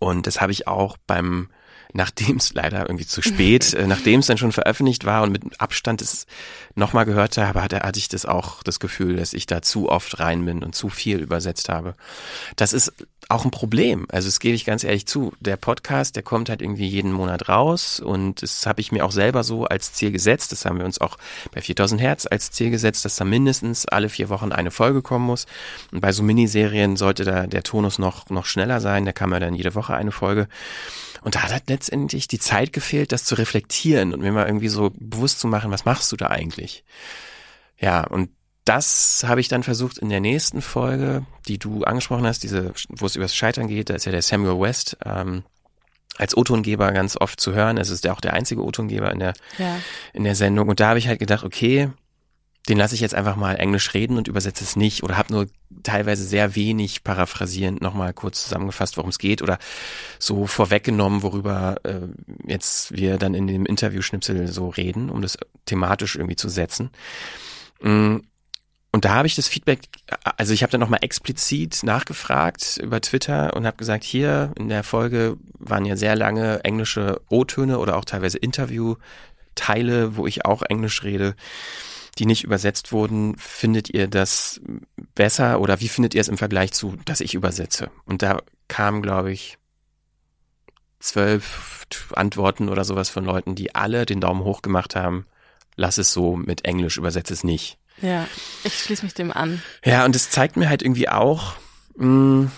Speaker 1: Und das habe ich auch beim nachdem es leider irgendwie zu spät, äh, nachdem es dann schon veröffentlicht war und mit Abstand es nochmal gehört habe, hatte, hatte ich das auch das Gefühl, dass ich da zu oft rein bin und zu viel übersetzt habe. Das ist auch ein Problem. Also das gebe ich ganz ehrlich zu. Der Podcast, der kommt halt irgendwie jeden Monat raus und das habe ich mir auch selber so als Ziel gesetzt. Das haben wir uns auch bei 4000 Hertz als Ziel gesetzt, dass da mindestens alle vier Wochen eine Folge kommen muss. Und bei so Miniserien sollte da der Tonus noch, noch schneller sein. Da kann man dann jede Woche eine Folge. Und da hat halt letztendlich die Zeit gefehlt, das zu reflektieren und mir mal irgendwie so bewusst zu machen, was machst du da eigentlich? Ja, und das habe ich dann versucht in der nächsten Folge, die du angesprochen hast, diese, wo es übers Scheitern geht, da ist ja der Samuel West ähm, als O-Tongeber ganz oft zu hören. Es ist ja auch der einzige O-Tongeber in der,
Speaker 2: Ja.
Speaker 1: in der Sendung. Und da habe ich halt gedacht, okay, den lasse ich jetzt einfach mal Englisch reden und übersetze es nicht oder habe nur teilweise sehr wenig paraphrasierend nochmal kurz zusammengefasst, worum es geht oder so vorweggenommen, worüber äh, jetzt wir dann in dem Interviewschnipsel so reden, um das thematisch irgendwie zu setzen. Mm, Und da habe ich das Feedback, also ich habe dann nochmal explizit nachgefragt über Twitter und habe gesagt, hier in der Folge waren ja sehr lange englische O-Töne oder auch teilweise Interviewteile, wo ich auch Englisch rede die nicht übersetzt wurden, findet ihr das besser oder wie findet ihr es im Vergleich zu, dass ich übersetze? Und da kamen, glaube ich, zwölf Antworten oder sowas von Leuten, die alle den Daumen hoch gemacht haben. Lass es so mit Englisch, übersetze es nicht.
Speaker 2: Ja, ich schließe mich dem an.
Speaker 1: Ja, und es zeigt mir halt irgendwie auch, mh,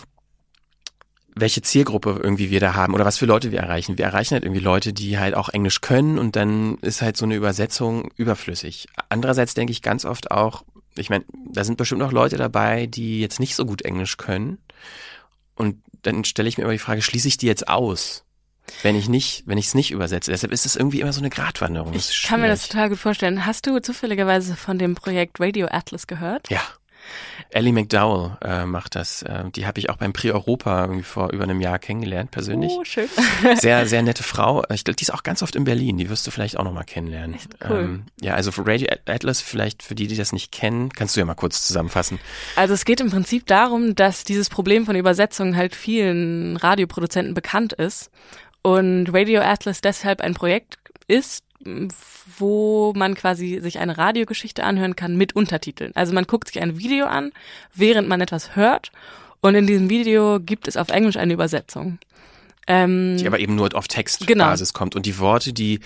Speaker 1: welche Zielgruppe irgendwie wir da haben oder was für Leute wir erreichen. Wir erreichen halt irgendwie Leute, die halt auch Englisch können und dann ist halt so eine Übersetzung überflüssig. Andererseits denke ich ganz oft auch, ich meine, da sind bestimmt auch Leute dabei, die jetzt nicht so gut Englisch können und dann stelle ich mir immer die Frage, schließe ich die jetzt aus? Wenn ich nicht, wenn ich es nicht übersetze. Deshalb ist es irgendwie immer so eine Gratwanderung.
Speaker 2: Ich kann mir das total gut vorstellen. Hast du zufälligerweise von dem Projekt Radio Atlas gehört?
Speaker 1: Ja. Ellie McDowell äh, macht das. Äh, die habe ich auch beim Prix Europa irgendwie vor über einem Jahr kennengelernt, persönlich.
Speaker 2: Oh, schön.
Speaker 1: Sehr, sehr nette Frau. Ich glaube, die ist auch ganz oft in Berlin. Die wirst du vielleicht auch nochmal kennenlernen.
Speaker 2: Echt cool.
Speaker 1: Ähm, ja, also für Radio Atlas, vielleicht für die, die das nicht kennen, kannst du ja mal kurz zusammenfassen.
Speaker 2: Also es geht im Prinzip darum, dass dieses Problem von Übersetzungen halt vielen Radioproduzenten bekannt ist und Radio Atlas deshalb ein Projekt ist, wo man quasi sich eine Radiogeschichte anhören kann mit Untertiteln. Also man guckt sich ein Video an, während man etwas hört und in diesem Video gibt es auf Englisch eine Übersetzung. Ähm,
Speaker 1: Die aber eben nur auf Textbasis kommt. Und die Worte, die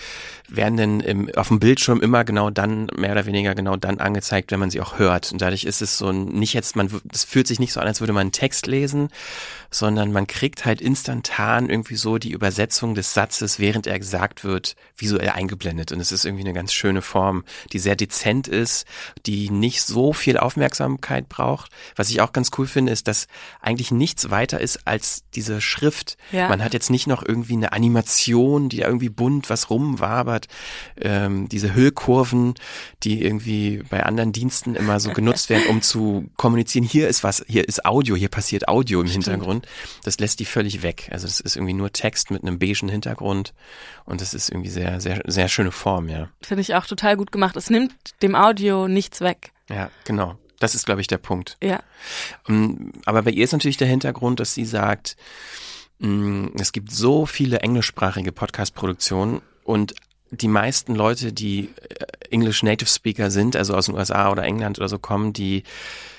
Speaker 1: werden dann im, auf dem Bildschirm immer genau dann, mehr oder weniger genau dann angezeigt, wenn man sie auch hört. Und dadurch ist es so ein, nicht jetzt, man, es fühlt sich nicht so an, als würde man einen Text lesen, sondern man kriegt halt instantan irgendwie so die Übersetzung des Satzes, während er gesagt wird, visuell eingeblendet. Und es ist irgendwie eine ganz schöne Form, die sehr dezent ist, die nicht so viel Aufmerksamkeit braucht. Was ich auch ganz cool finde, ist, dass eigentlich nichts weiter ist als diese Schrift.
Speaker 2: Ja.
Speaker 1: Man hat jetzt nicht noch irgendwie eine Animation, die da irgendwie bunt was rumwabert, ähm, diese Hüllkurven, die irgendwie bei anderen Diensten immer so genutzt werden, um zu kommunizieren, hier ist was, hier ist Audio, hier passiert Audio im Hintergrund. Das lässt die völlig weg. Also das ist irgendwie nur Text mit einem beigen Hintergrund und das ist irgendwie sehr, sehr, sehr schöne Form, ja.
Speaker 2: Finde ich auch total gut gemacht. Es nimmt dem Audio nichts weg.
Speaker 1: Ja, genau. Das ist, glaube ich, der Punkt.
Speaker 2: Ja.
Speaker 1: Ähm, Aber bei ihr ist natürlich der Hintergrund, dass sie sagt, mh, es gibt so viele englischsprachige Podcast-Produktionen und die meisten Leute, die äh, English Native Speaker sind, also aus den USA oder England oder so kommen, die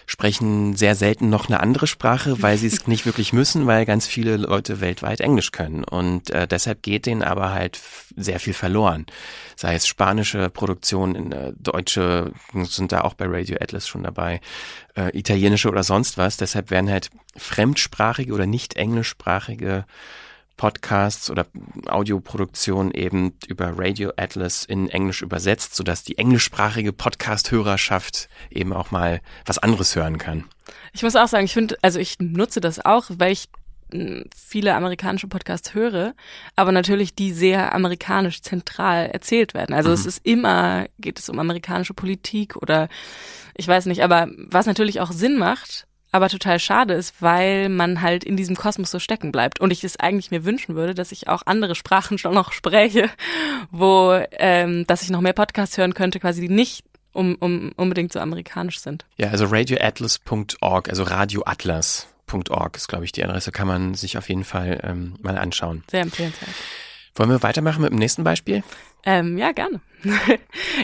Speaker 1: sprechen sehr selten noch eine andere Sprache, weil sie es nicht wirklich müssen, weil ganz viele Leute weltweit Englisch können. Und äh, deshalb geht denen aber halt sehr viel verloren. Sei es spanische Produktionen, äh, deutsche sind da auch bei Radio Atlas schon dabei, äh, italienische oder sonst was. Deshalb werden halt fremdsprachige oder nicht englischsprachige Podcasts oder Audioproduktionen eben über Radio Atlas in Englisch übersetzt, sodass die englischsprachige Podcast-Hörerschaft eben auch mal was anderes hören kann.
Speaker 2: Ich muss auch sagen, ich finde, also ich nutze das auch, weil ich mh, viele amerikanische Podcasts höre, aber natürlich die sehr amerikanisch zentral erzählt werden. Also es ist immer, geht es um amerikanische Politik oder ich weiß nicht, aber was natürlich auch Sinn macht, aber total schade ist, weil man halt in diesem Kosmos so stecken bleibt. Und ich es eigentlich mir wünschen würde, dass ich auch andere Sprachen schon noch spreche, wo, ähm, dass ich noch mehr Podcasts hören könnte, quasi die nicht um, um unbedingt so amerikanisch sind.
Speaker 1: Ja, also radioatlas.org, also radioatlas.org ist, glaube ich, die Adresse, kann man sich auf jeden Fall ähm, mal anschauen.
Speaker 2: Sehr empfehlenswert.
Speaker 1: Wollen wir weitermachen mit dem nächsten Beispiel?
Speaker 2: Ähm, ja, gerne.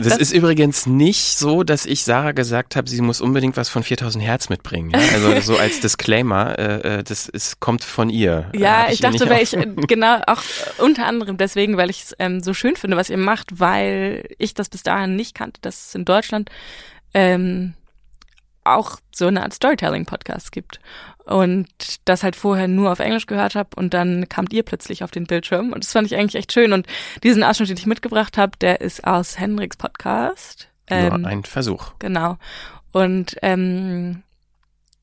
Speaker 1: Das, ist übrigens nicht so, dass ich Sarah gesagt habe, sie muss unbedingt was von 4000 Hertz mitbringen. Ja? Also so als Disclaimer, äh, äh das ist, kommt von ihr.
Speaker 2: Ja,
Speaker 1: Hab
Speaker 2: ich dachte, weil ich, äh, genau, auch äh, unter anderem deswegen, weil ich es ähm, so schön finde, was ihr macht, weil ich das bis dahin nicht kannte, dass es in Deutschland ähm, auch so eine Art Storytelling-Podcast gibt. Und das halt vorher nur auf Englisch gehört habe und dann kamt ihr plötzlich auf den Bildschirm. Und das fand ich eigentlich echt schön. Und diesen Ausschnitt, den ich mitgebracht habe, der ist aus Hendricks Podcast.
Speaker 1: Nur ein Versuch.
Speaker 2: Genau. Und ähm,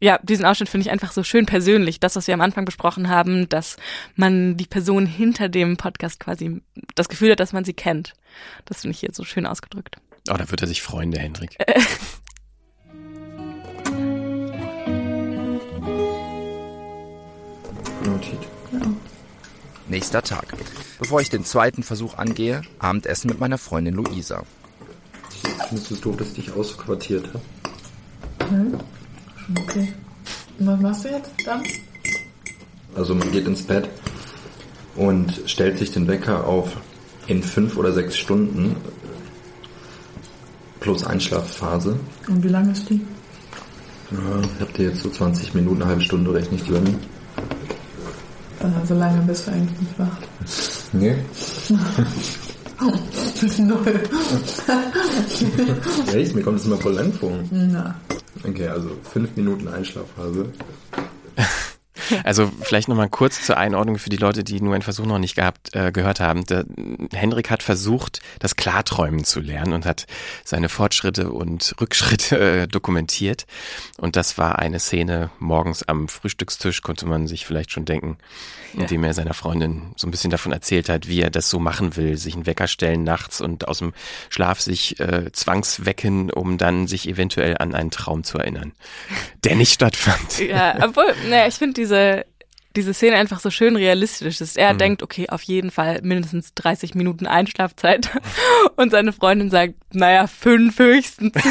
Speaker 2: ja, diesen Ausschnitt finde ich einfach so schön persönlich. Das, was wir am Anfang besprochen haben, dass man die Person hinter dem Podcast quasi das Gefühl hat, dass man sie kennt. Das finde ich hier so schön ausgedrückt.
Speaker 1: Oh, da wird er sich freuen, der Hendrik.
Speaker 8: Nächster Tag. Bevor ich den zweiten Versuch angehe, Abendessen mit meiner Freundin Luisa.
Speaker 9: Findest du doof, dass ich dich ausquartiert habe?
Speaker 10: Hm? Schon okay. Und was machst du jetzt dann?
Speaker 9: Also man geht ins Bett und stellt sich den Wecker auf in fünf oder sechs Stunden plus Einschlafphase.
Speaker 10: Und wie lange ist die?
Speaker 9: Ja, ich habe dir jetzt so 20 Minuten, eine halbe Stunde rechne ich dir nie.
Speaker 10: So lange bist du eigentlich nicht wach.
Speaker 9: Nee.
Speaker 10: Null.
Speaker 9: Echt? Mir kommt das immer voll lang vor.
Speaker 10: Na.
Speaker 9: Okay, also fünf Minuten Einschlafphase.
Speaker 1: Also vielleicht nochmal kurz zur Einordnung für die Leute, die nur einen Versuch noch nicht gehabt, äh, gehört haben. Der, Henrik hat versucht, das Klarträumen zu lernen und hat seine Fortschritte und Rückschritte äh, dokumentiert. Und das war eine Szene morgens am Frühstückstisch, konnte man sich vielleicht schon denken,
Speaker 2: Ja.
Speaker 1: indem er seiner Freundin so ein bisschen davon erzählt hat, wie er das so machen will, sich einen Wecker stellen nachts und aus dem Schlaf sich äh, zwangswecken, um dann sich eventuell an einen Traum zu erinnern, der nicht stattfand.
Speaker 2: Ja, obwohl, naja, ich finde diese, diese Szene einfach so schön realistisch ist. Er
Speaker 1: Mhm.
Speaker 2: denkt, okay, auf jeden Fall mindestens 30 Minuten Einschlafzeit. Und seine Freundin sagt, naja, fünf höchstens.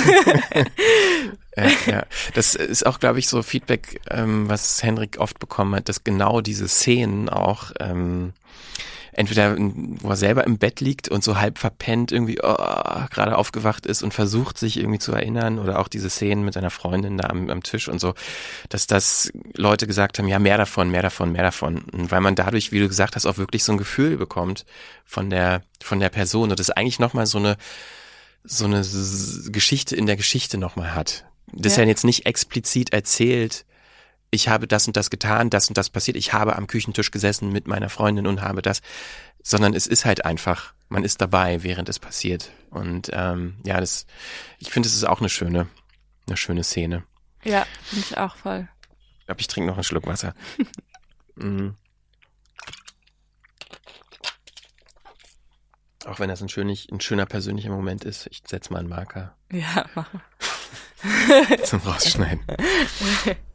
Speaker 1: Ja, ja. Das ist auch, glaube ich, so Feedback, ähm, was Henrik oft bekommen hat, dass genau diese Szenen auch ähm, entweder wo er selber im Bett liegt und so halb verpennt irgendwie oh, gerade aufgewacht ist und versucht sich irgendwie zu erinnern oder auch diese Szenen mit seiner Freundin da am, am Tisch und so, dass das Leute gesagt haben, ja mehr davon, mehr davon, mehr davon, und weil man dadurch, wie du gesagt hast, auch wirklich so ein Gefühl bekommt von der von der Person und das eigentlich noch mal so eine so eine Geschichte in der Geschichte nochmal hat. Das ist
Speaker 2: Ja.
Speaker 1: ja jetzt nicht explizit erzählt, ich habe das und das getan, das und das passiert, ich habe am Küchentisch gesessen mit meiner Freundin und habe das, sondern es ist halt einfach, man ist dabei, während es passiert. Und ähm, ja, das, ich finde, es ist auch eine schöne, eine schöne Szene.
Speaker 2: ja, finde ich auch voll.
Speaker 1: Ich glaube, ich trinke noch einen Schluck Wasser. mm. Auch wenn das ein, schönig, ein schöner persönlicher Moment ist, ich setze mal einen Marker
Speaker 2: Ja, mach mal.
Speaker 1: zum Rausschneiden.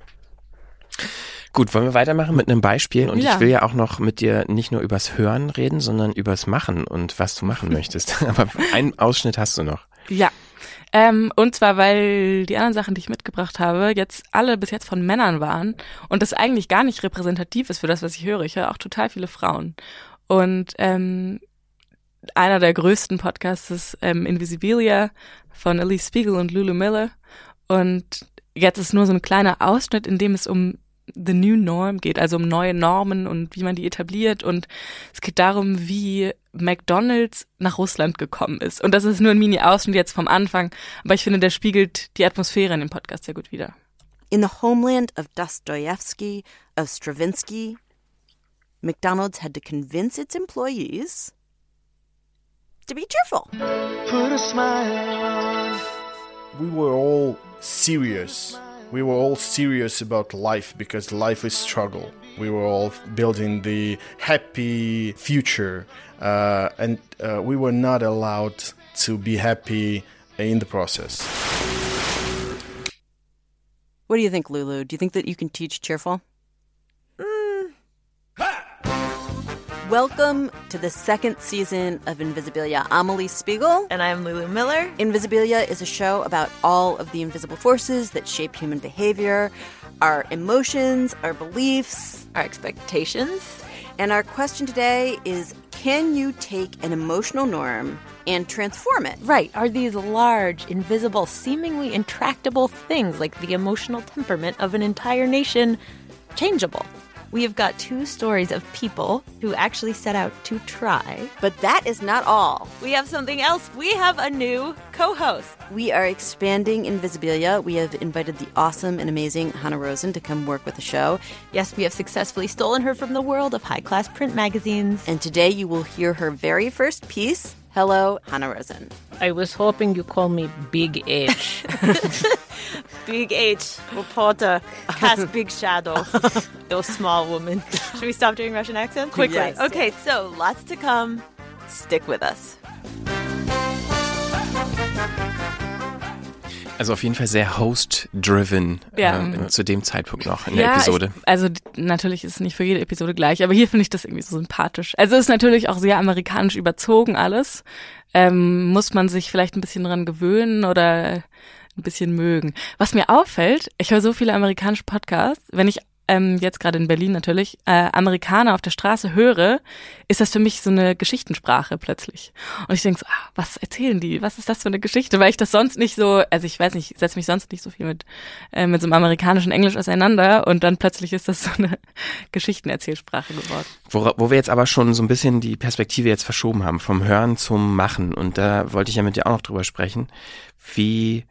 Speaker 1: Gut, wollen wir weitermachen mit einem Beispiel? Und
Speaker 2: Ja.
Speaker 1: ich will ja auch noch mit dir nicht nur übers Hören reden, sondern übers Machen und was du machen möchtest. Aber einen Ausschnitt hast du noch.
Speaker 2: Ja. Ähm, und zwar, weil die anderen Sachen, die ich mitgebracht habe, jetzt alle bis jetzt von Männern waren und das eigentlich gar nicht repräsentativ ist für das, was ich höre. Ich höre auch total viele Frauen. Und ähm, einer der größten Podcasts ist ähm, Invisibilia von Elise Spiegel und Lulu Miller. Und jetzt ist nur so ein kleiner Ausschnitt, in dem es um the new norm geht, also um neue Normen und wie man die etabliert. Und es geht darum, wie McDonald's nach Russland gekommen ist. Und das ist nur ein Mini-Ausschnitt jetzt vom Anfang, aber ich finde, der spiegelt die Atmosphäre in dem Podcast sehr gut wider.
Speaker 11: In the homeland of Dostoevsky, of Stravinsky, McDonald's had to convince its employees to be cheerful.
Speaker 12: Put a smile on.
Speaker 13: we were all serious. We were all serious about life because life is struggle. We were all building the happy future, uh, and uh, we were not allowed to be happy in the process.
Speaker 11: What do you think, Lulu? Do you think that you can teach cheerful? Welcome to the second season of Invisibilia. I'm Elise Spiegel.
Speaker 14: And I'm Lulu Miller.
Speaker 11: Invisibilia is a show about all of the invisible forces that shape human behavior, our emotions, our beliefs,
Speaker 14: our expectations.
Speaker 11: And our question today is can you take an emotional norm and transform it?
Speaker 14: Right. Are these large, invisible, seemingly intractable things like the emotional temperament of an entire nation changeable? We have got two stories of people who actually set out to try.
Speaker 11: But that is not all.
Speaker 14: We have something else. We have a new co host.
Speaker 11: We are expanding Invisibilia. We have invited the awesome and amazing Hannah Rosen to come work with the show.
Speaker 14: Yes, we have successfully stolen her from the world of high class print magazines.
Speaker 11: And today you will hear her very first piece. Hello, Hannah Rosen.
Speaker 15: I was hoping you call me Big H.
Speaker 14: Big H, reporter, cast big shadow. you small woman. Should we stop doing Russian accents? Quickly.
Speaker 11: Yes.
Speaker 14: Okay, so lots to come. Stick with us.
Speaker 1: Also auf jeden Fall sehr host-driven
Speaker 2: Ja.
Speaker 1: äh, zu dem Zeitpunkt noch in
Speaker 2: ja,
Speaker 1: der Episode.
Speaker 2: Ich, also natürlich ist es nicht für jede Episode gleich, aber hier finde ich das irgendwie so sympathisch. Also es ist natürlich auch sehr amerikanisch überzogen alles. Ähm, muss man sich vielleicht ein bisschen dran gewöhnen oder ein bisschen mögen. Was mir auffällt, ich höre so viele amerikanische Podcasts, wenn ich ähm, jetzt gerade in Berlin natürlich äh, Amerikaner auf der Straße höre, ist das für mich so eine Geschichtensprache plötzlich. Und ich denke so, ah, was erzählen die? Was ist das für eine Geschichte? Weil ich das sonst nicht so, also ich weiß nicht, ich setze mich sonst nicht so viel mit, äh, mit so einem amerikanischen Englisch auseinander und dann plötzlich ist das so eine Geschichtenerzählsprache geworden.
Speaker 1: Wo, wo wir jetzt aber schon so ein bisschen die Perspektive jetzt verschoben haben, vom Hören zum Machen. Und da wollte ich ja mit dir auch noch drüber sprechen, wie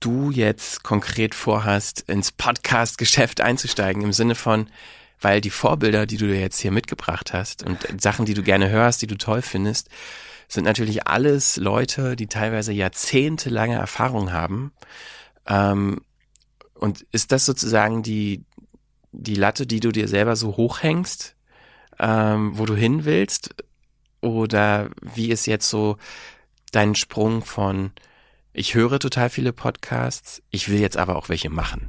Speaker 1: du jetzt konkret vorhast, ins Podcast-Geschäft einzusteigen, im Sinne von, weil die Vorbilder, die du jetzt hier mitgebracht hast und Sachen, die du gerne hörst, die du toll findest, sind natürlich alles Leute, die teilweise jahrzehntelange Erfahrung haben. Ähm, und ist das sozusagen die, die Latte, die du dir selber so hochhängst, ähm, wo du hin willst? Oder wie ist jetzt so dein Sprung von, ich höre total viele Podcasts, ich will jetzt aber auch welche machen?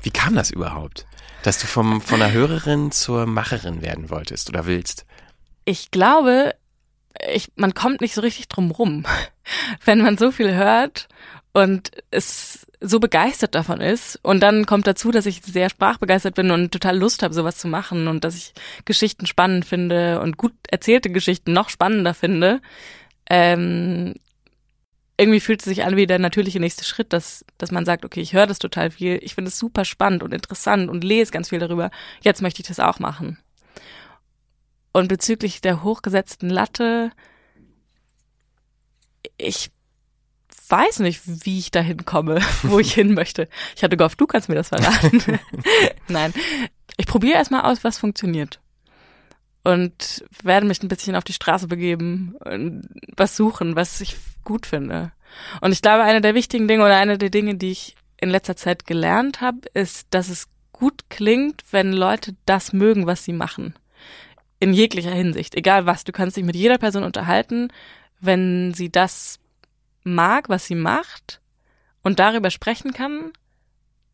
Speaker 1: Wie kam das überhaupt, dass du vom, von einer Hörerin zur Macherin werden wolltest oder willst?
Speaker 2: Ich glaube, ich, man kommt nicht so richtig drum rum, wenn man so viel hört und es so begeistert davon ist. Und dann kommt dazu, dass ich sehr sprachbegeistert bin und total Lust habe, sowas zu machen und dass ich Geschichten spannend finde und gut erzählte Geschichten noch spannender finde. Ähm, irgendwie fühlt es sich an wie der natürliche nächste Schritt, dass, dass man sagt, okay, ich höre das total viel, ich finde es super spannend und interessant und lese ganz viel darüber. Jetzt möchte ich das auch machen. Und bezüglich der hochgesetzten Latte, ich weiß nicht, wie ich dahin komme, wo ich hin möchte. Ich hatte gehofft, du kannst mir das verraten. Nein, ich probiere erstmal aus, was funktioniert. Und werde mich ein bisschen auf die Straße begeben und was suchen, was ich gut finde. Und ich glaube, eine der wichtigen Dinge oder eine der Dinge, die ich in letzter Zeit gelernt habe, ist, dass es gut klingt, wenn Leute das mögen, was sie machen. In jeglicher Hinsicht. Egal was. Du kannst dich mit jeder Person unterhalten, wenn sie das mag, was sie macht und darüber sprechen kann,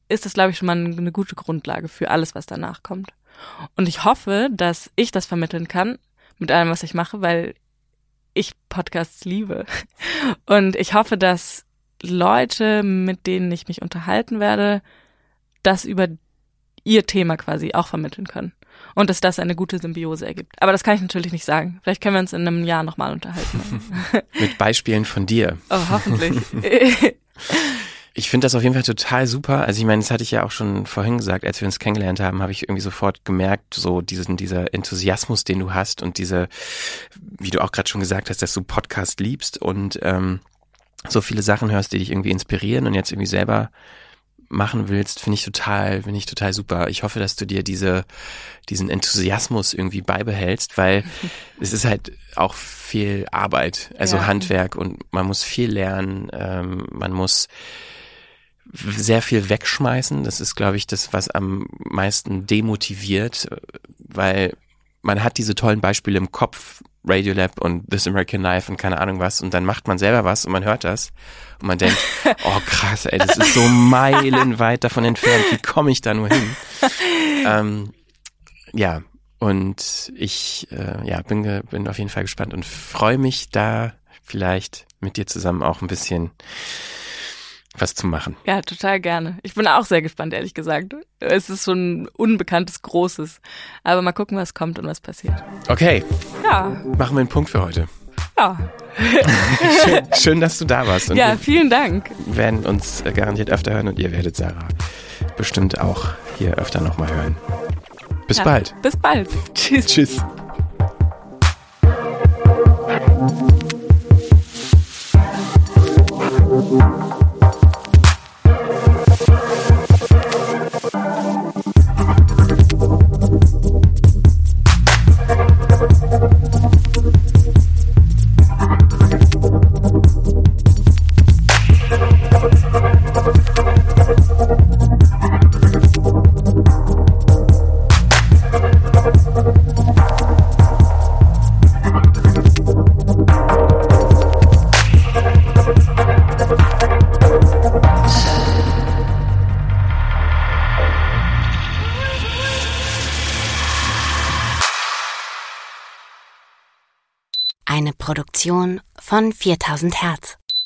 Speaker 2: ist das, glaube ich, schon mal eine gute Grundlage für alles, was danach kommt. Und ich hoffe, dass ich das vermitteln kann mit allem, was ich mache, weil ich Podcasts liebe. Und ich hoffe, dass Leute, mit denen ich mich unterhalten werde, das über ihr Thema quasi auch vermitteln können. Und dass das eine gute Symbiose ergibt. Aber das kann ich natürlich nicht sagen. Vielleicht können wir uns in einem Jahr nochmal unterhalten.
Speaker 1: Mit Beispielen von dir.
Speaker 2: Oh, hoffentlich.
Speaker 1: Ich finde das auf jeden Fall total super. Also ich meine, das hatte ich ja auch schon vorhin gesagt, als wir uns kennengelernt haben, habe ich irgendwie sofort gemerkt, so diesen, dieser Enthusiasmus, den du hast und diese, wie du auch gerade schon gesagt hast, dass du Podcast liebst und ähm, so viele Sachen hörst, die dich irgendwie inspirieren und jetzt irgendwie selber machen willst, finde ich total, finde ich total super. Ich hoffe, dass du dir diese, diesen Enthusiasmus irgendwie beibehältst, weil es ist halt auch viel Arbeit, also
Speaker 2: Ja.
Speaker 1: Handwerk und man muss viel lernen, ähm, man muss sehr viel wegschmeißen. Das ist, glaube ich, das, was am meisten demotiviert, weil man hat diese tollen Beispiele im Kopf, Radiolab und This American Life und keine Ahnung was und dann macht man selber was und man hört das und man denkt, oh krass, ey, das ist so meilenweit davon entfernt, wie komme ich da nur hin? ähm, ja, und ich äh, ja, bin, bin auf jeden Fall gespannt und freue mich da vielleicht mit dir zusammen auch ein bisschen was zu machen.
Speaker 2: Ja, total gerne. Ich bin auch sehr gespannt, ehrlich gesagt. Es ist so ein unbekanntes Großes. Aber mal gucken, was kommt und was passiert.
Speaker 1: Okay,
Speaker 2: Ja,
Speaker 1: machen wir einen Punkt für heute.
Speaker 2: ja.
Speaker 1: Schön, schön dass du da warst. Und
Speaker 2: ja,
Speaker 1: wir
Speaker 2: vielen Dank.
Speaker 1: werden uns garantiert öfter hören und ihr werdet Sarah bestimmt auch hier öfter nochmal hören. Bis
Speaker 2: Ja,
Speaker 1: bald.
Speaker 2: Bis bald. Tschüss.
Speaker 1: Tschüss.
Speaker 16: Eine Produktion von 4000 Hertz.